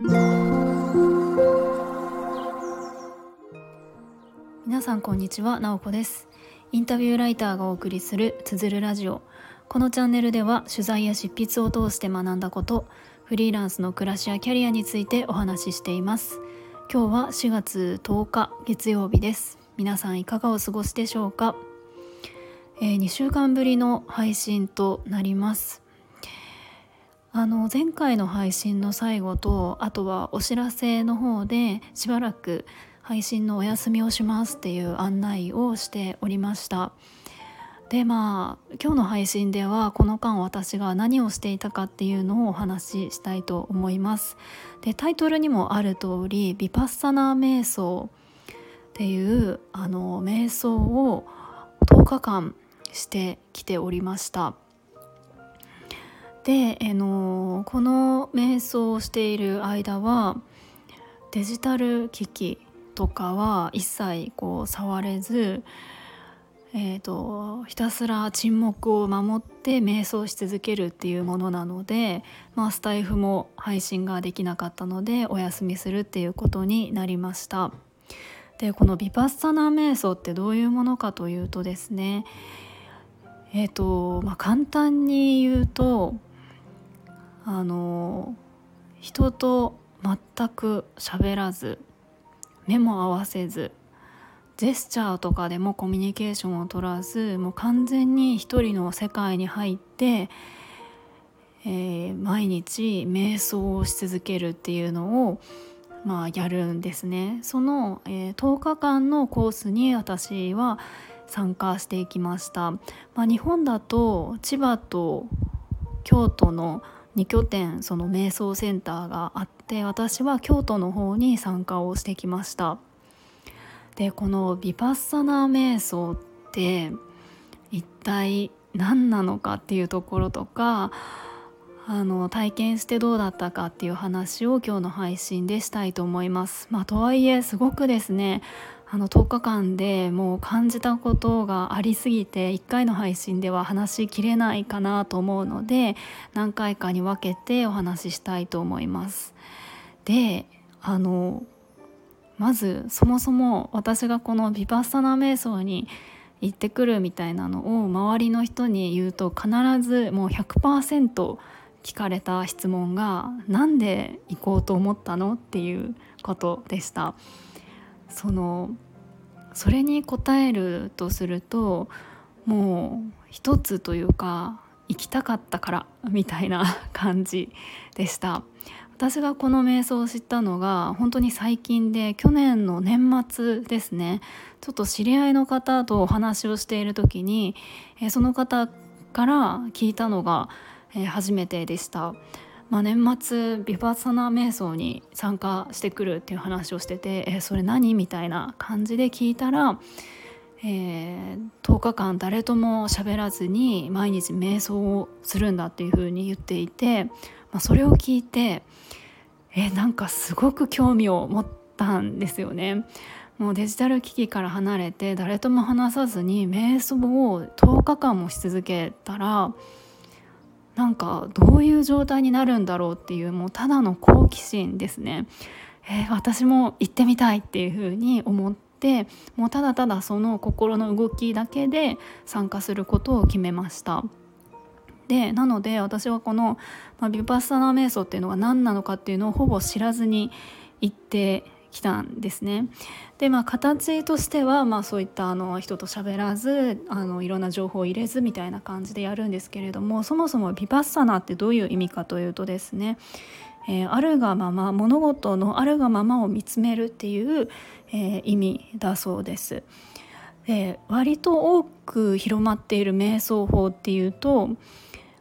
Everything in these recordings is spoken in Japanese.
皆さんこんにちは、なおこです。インタビューライターがお送りするつづるラジオ。このチャンネルでは取材や執筆を通して学んだことフリーランスの暮らしやキャリアについてお話ししています。今日は4月10日月曜日です。皆さんいかがお過ごしでしょうか、えー、2週間ぶりの配信となります。あの前回の配信の最後とあとはお知らせの方でしばらく配信のお休みをしますっていう案内をしておりました。でまあ今日の配信ではこの間私が何をしていたかっていうのをお話ししたいと思います。でタイトルにもある通りヴィパッサナー瞑想っていうあの瞑想を10日間してきておりました。で、えのこの瞑想をしている間はデジタル機器とかは一切こう触れず、えーと、ひたすら沈黙を守って瞑想し続けるっていうものなので、まあ、スタイフも配信ができなかったのでお休みするっていうことになりました。でこのヴィパッサナー瞑想ってどういうものかというとですねえっ、ー、とまあ簡単に言うとあの人と全く喋らず目も合わせずジェスチャーとかでもコミュニケーションを取らずもう完全に一人の世界に入って、えー、毎日瞑想をし続けるっていうのをまあやるんですね。その、えー、10日間のコースに私は参加していきました、まあ、日本だと千葉と京都の2拠点その瞑想センターがあって私は京都の方に参加をしてきましたでこのヴィパッサナー瞑想って一体何なのかっていうところとかあの体験してどうだったかっていう話を今日の配信でしたいと思います。まあ、とはいえすごくですねあの10日間でもう感じたことがありすぎて1回の配信では話しきれないかなと思うので何回かに分けてお話ししたいと思います。であのまずそもそも私がこのヴィパッサナ瞑想に行ってくるみたいなのを周りの人に言うと必ずもう100%聞かれた質問が「なんで行こうと思ったの?」っていうことでした。そのそれに答えるとするともう一つというか行きたかったからみたいな 感じでした。私がこの瞑想を知ったのが本当に最近で去年の年末ですね。ちょっと知り合いの方とお話をしている時にその方から聞いたのが初めてでした。まあ、年末ヴィパッサナ瞑想に参加してくるっていう話をしてて「えそれ何?」みたいな感じで聞いたら、えー、10日間誰とも喋らずに毎日瞑想をするんだっていうふうに言っていて、まあ、それを聞いてえなんかすごく興味を持ったんですよね。もうデジタル機器から離れて誰とも話さずに瞑想を10日間もし続けたらなんかどういう状態になるんだろうっていうもうただの好奇心ですね、えー、私も行ってみたいっていうふうに思ってもうただただその心の動きだけで参加することを決めました。でなので私はこの、まあ、ビパッサナー瞑想っていうのが何なのかっていうのをほぼ知らずに行ってきたんですね。でまあ形としては、まあ、そういったあの人と喋らずあのいろんな情報を入れずみたいな感じでやるんですけれどもそもそもビパッサナってどういう意味かというとですね、えー、あるがまま物事のあるがままを見つめるっていう、えー、意味だそうです。で割と多く広まっている瞑想法っていうと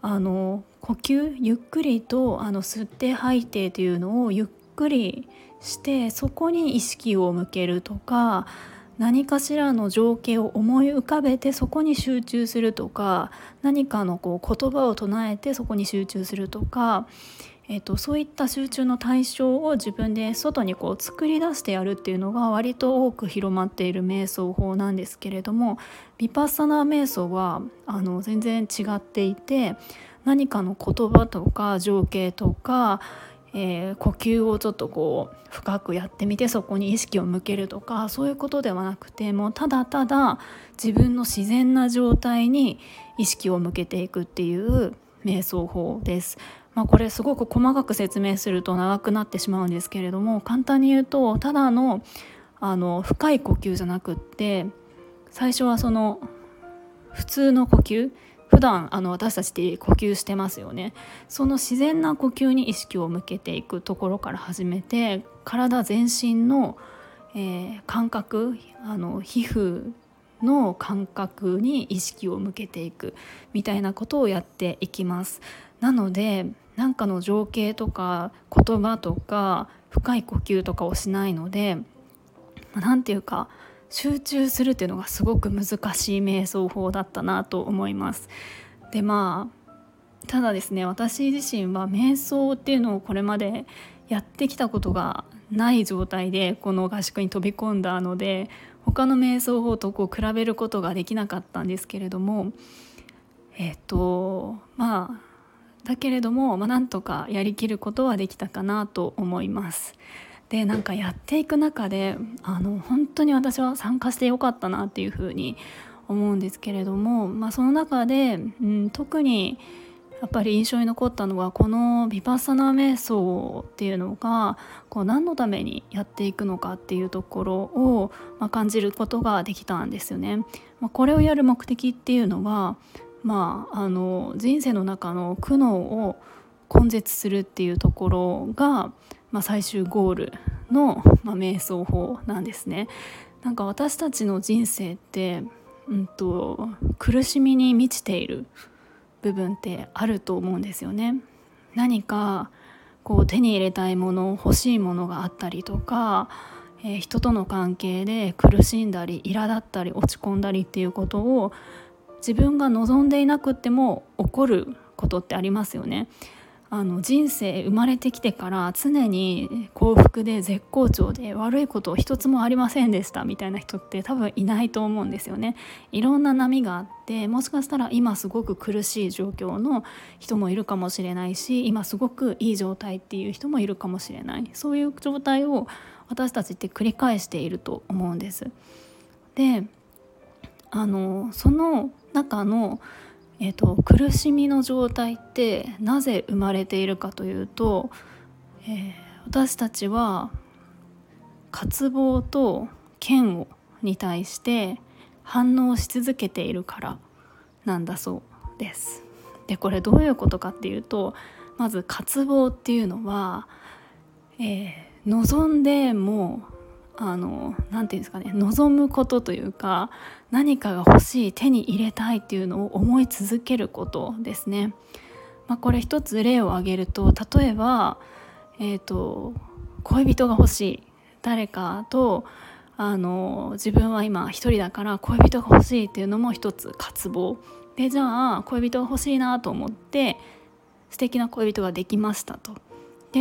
あの呼吸ゆっくりとあの吸って吐いてというのをゆっくりしてそこに意識を向けるとか何かしらの情景を思い浮かべてそこに集中するとか何かのこう言葉を唱えてそこに集中するとか、えーと、そういった集中の対象を自分で外にこう作り出してやるっていうのが割と多く広まっている瞑想法なんですけれどもヴィパッサナー瞑想はあの全然違っていて何かの言葉とか情景とかえー、呼吸をちょっとこう深くやってみてそこに意識を向けるとかそういうことではなくてもうただただ自分の自然な状態に意識を向けていくっていう瞑想法です。まあ、これすごく細かく説明すると長くなってしまうんですけれども簡単に言うとただのあの深い呼吸じゃなくって最初はその普通の呼吸普段あの私たちって呼吸してますよね。その自然な呼吸に意識を向けていくところから始めて体全身の、えー、感覚あの皮膚の感覚に意識を向けていくみたいなことをやっていきます。なので何かの情景とか言葉とか深い呼吸とかをしないので何て言うか集中するっていうのがすごく難しい瞑想法だったなと思います。でまあただですね私自身は瞑想っていうのをこれまでやってきたことがない状態でこの合宿に飛び込んだので他の瞑想法とこう比べることができなかったんですけれどもえっ、とまあだけれども、まあ、なんとかやりきることはできたかなと思います。でなんかやっていく中であの本当に私は参加してよかったなっていうふうに思うんですけれども、まあ、その中で、うん、特にやっぱり印象に残ったのはこのヴィパッサナー瞑想っていうのがこう何のためにやっていくのかっていうところを、まあ、感じることができたんですよね。まあ、これをやる目的っていうのは、まあ、あの人生の中の苦悩を根絶するっていうところが、まあ、最終ゴールの、まあ、瞑想法なんですね。なんか私たちの人生って、うんと、苦しみに満ちている部分ってあると思うんですよね。何かこう手に入れたいもの欲しいものがあったりとか、えー、人との関係で苦しんだり苛立ったり落ち込んだりっていうことを自分が望んでいなくても起こることってありますよね。あの人生生まれてきてから常に幸福で絶好調で悪いこと一つもありませんでしたみたいな人って多分いないと思うんですよね。いろんな波があってもしかしたら今すごく苦しい状況の人もいるかもしれないし今すごくいい状態っていう人もいるかもしれないそういう状態を私たちって繰り返していると思うんです。であのその中のえーと、苦しみの状態ってなぜ生まれているかというと、えー、私たちは渇望と嫌悪に対して反応し続けているからなんだそうです。でこれどういうことかっていうとまず渇望っていうのは、えー、望んでもあの何て言うんですかね望むことというか何かが欲しい手に入れたいっていうのを思い続けることですね。まあ、これ一つ例を挙げると例えば、えーと、恋人が欲しい誰かとあの自分は今一人だから恋人が欲しいっていうのも一つ渇望でじゃあ恋人が欲しいなと思って素敵な恋人ができましたと。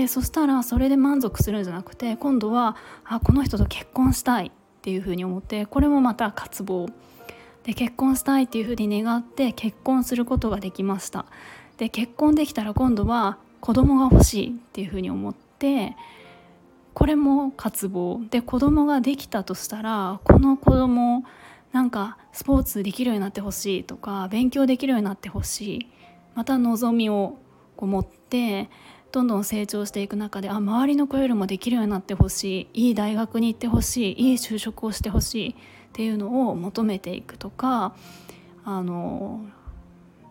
でそしたらそれで満足するんじゃなくて今度はあこの人と結婚したいっていうふうに思ってこれもまた渇望。で結婚したいっていうふうに願って結婚することができました。で結婚できたら今度は子供が欲しいっていうふうに思ってこれも渇望。で子供ができたとしたらこの子供なんかスポーツできるようになってほしいとか勉強できるようになってほしい。また望みをこう持ってどんどん成長していく中であ周りの子よりもできるようになってほしいいい大学に行ってほしいいい就職をしてほしいっていうのを求めていくとかあの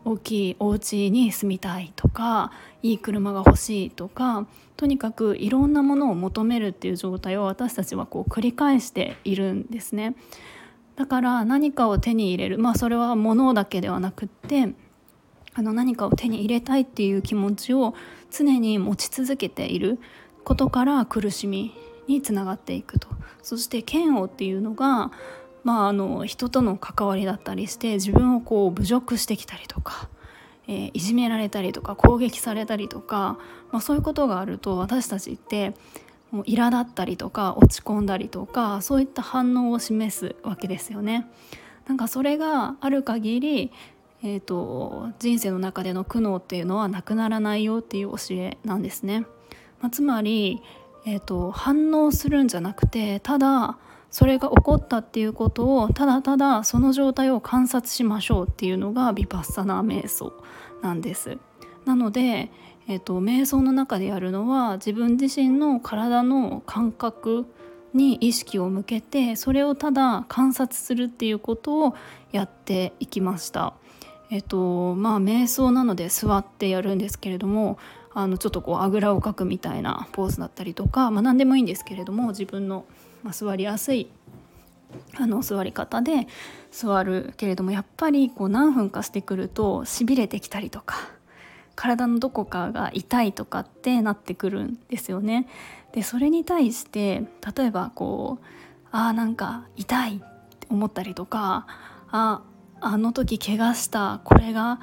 大きいお家に住みたいとかいい車が欲しいとかとにかくいろんなものを求めるっていう状態を私たちはこう繰り返しているんですね。だから何かを手に入れるまあそれは物だけではなくってあの何かを手に入れたいっていう気持ちを常に持ち続けていることから苦しみにつながっていくとそして嫌悪っていうのが、まあ、あの人との関わりだったりして自分をこう侮辱してきたりとか、えー、いじめられたりとか攻撃されたりとか、まあ、そういうことがあると私たちってもう苛立ったりとか落ち込んだりとかそういった反応を示すわけですよね。なんかそれがある限りえーと、人生の中での苦悩っていうのはなくならないよっていう教えなんですね。まあ、つまり、えーと、反応するんじゃなくてただそれが起こったっていうことをただただその状態を観察しましょうっていうのがビパッサナー瞑想なんです。なので、えーと、瞑想の中でやるのは自分自身の体の感覚に意識を向けてそれをただ観察するっていうことをやっていきました。えっとまあ瞑想なので座ってやるんですけれどもあのちょっとこうあぐらをかくみたいなポーズだったりとか、まあ、何でもいいんですけれども自分の、まあ、座りやすいあの座り方で座るけれどもやっぱりこう何分かしてくるとしびれてきたりとか体のどこかが痛いとかってなってくるんですよね。でそれに対して例えばこうあーなんか痛いって思ったりとかああの時怪我したこれが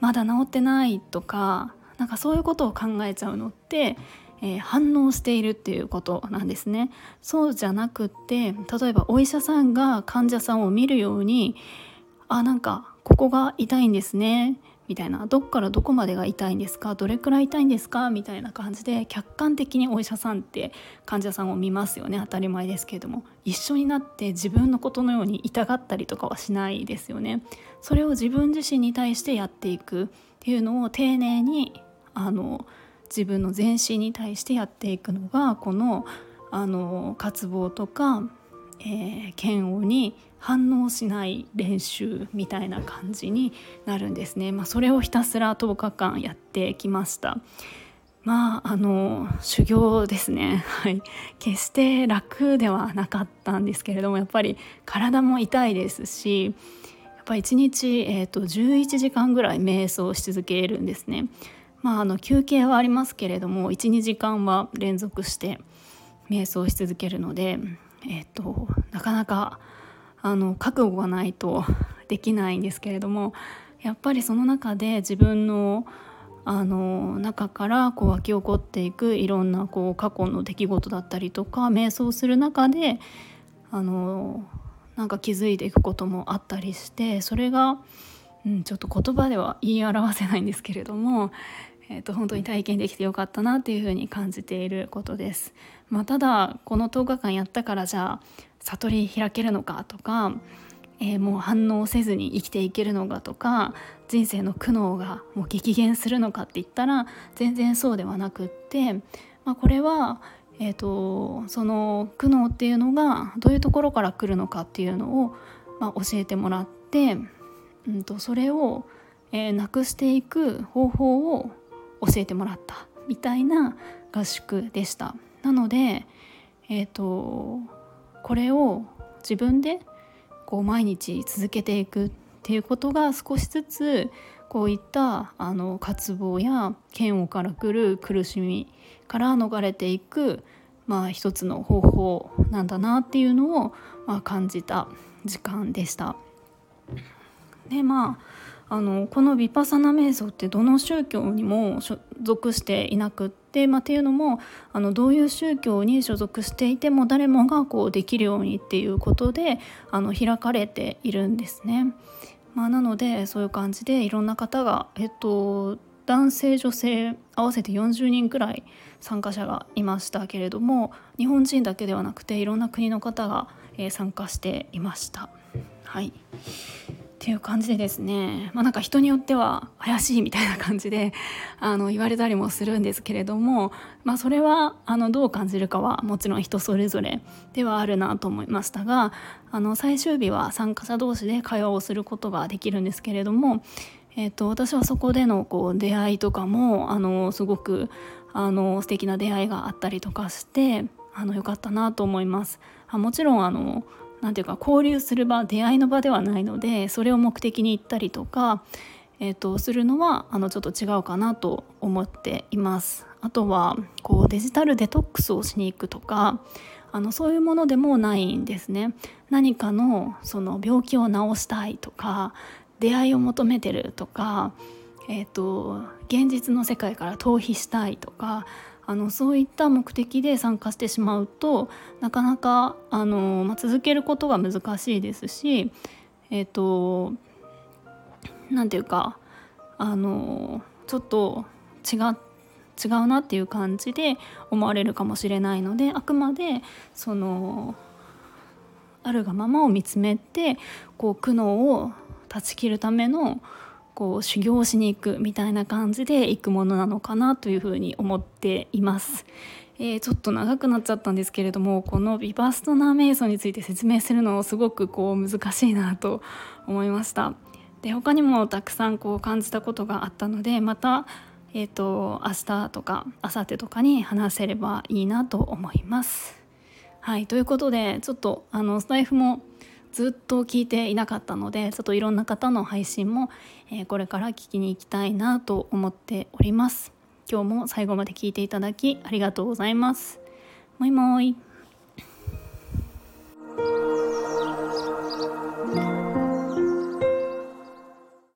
まだ治ってないとかなんかそういうことを考えちゃうのって、えー、反応しているっていうことなんですね。そうじゃなくって例えばお医者さんが患者さんを見るようにあなんかここが痛いんですねみたいなどっからどこまでが痛いんですか？どれくらい痛いんですか？みたいな感じで客観的にお医者さんって患者さんを見ますよね。当たり前ですけれども。一緒になって自分のことのように痛がったりとかはしないですよね。それを自分自身に対してやっていく。っていうのを丁寧にあの自分の全身に対してやっていくのがこのあの渇望とかえー、嫌悪に反応しない練習みたいな感じになるんですね。まあ、それをひたすら10日間やってきました。まああの修行ですね、はい、決して楽ではなかったんですけれどもやっぱり体も痛いですしやっぱ1日、えーと、11時間ぐらい瞑想し続けるんですね。まあ、あの休憩はありますけれども12時間は連続して瞑想し続けるのでえっ、となかなかあの覚悟がないとできないんですけれどもやっぱりその中で自分のあの中からこう湧き起こっていくいろんなこう過去の出来事だったりとか瞑想する中であのなんか気づいていくこともあったりしてそれが、うん、ちょっと言葉では言い表せないんですけれどもえーと、本当に体験できてよかったなっていうふうに感じていることです。まあ、ただこの10日間やったからじゃあ悟り開けるのかとか、えー、もう反応せずに生きていけるのかとか人生の苦悩がもう激減するのかって言ったら全然そうではなくって、まあ、これは、えーと、その苦悩っていうのがどういうところから来るのかっていうのを、まあ、教えてもらって、うんと、それを、えー、なくしていく方法を教えてもらったみたいな合宿でしたなのでえっ、ー、とこれを自分でこう毎日続けていくっていうことが少しずつこういったあの渇望や嫌悪からくる苦しみから逃れていく、まあ、一つの方法なんだなっていうのを、まあ、感じた時間でした。でまああのこのヴィパサナ瞑想ってどの宗教にも所属していなくって、まあ、っていうのもあのどういう宗教に所属していても誰もがこうできるようにっていうことであの開かれているんですね。まあ、なのでそういう感じでいろんな方が、えっと、男性女性合わせて40人くらい参加者がいましたけれども日本人だけではなくていろんな国の方が、参加していました。はいっていう感じでですね、まあ、なんか人によっては怪しいみたいな感じで あの言われたりもするんですけれども、まあ、それはあのどう感じるかはもちろん人それぞれではあるなと思いましたがあの最終日は参加者同士で会話をすることができるんですけれども、えーと、私はそこでのこう出会いとかもあのすごくあの素敵な出会いがあったりとかしてあのよかったなと思います。あもちろんあの何ていうか交流する場出会いの場ではないのでそれを目的に行ったりとか、えーと、するのはあのちょっと違うかなと思っています。あとはこうデジタルデトックスをしに行くとかあのそういうものでもないんですね。何かのその病気を治したいとか出会いを求めてるとか、えーと現実の世界から逃避したいとかあのそういった目的で参加してしまうとなかなかあの、まあ、続けることが難しいですしえっ、ー、と何て言うかあのちょっと違違うなっていう感じで思われるかもしれないのであくまでそのあるがままを見つめてこう苦悩を断ち切るためのこう修行しに行くみたいな感じで行くものなのかなというふうに思っています。えー、ちょっと長くなっちゃったんですけれどもこのビバストナー瞑想について説明するのすごくこう難しいなと思いました。で他にもたくさんこう感じたことがあったのでまた、えーと、明日とか明後日とかに話せればいいなと思います。はいということでちょっとあのスタイフもずっと聞いていなかったのでちょっといろんな方の配信も、えこれから聞きに行きたいなと思っております。今日も最後まで聞いていただきありがとうございます。もいもい。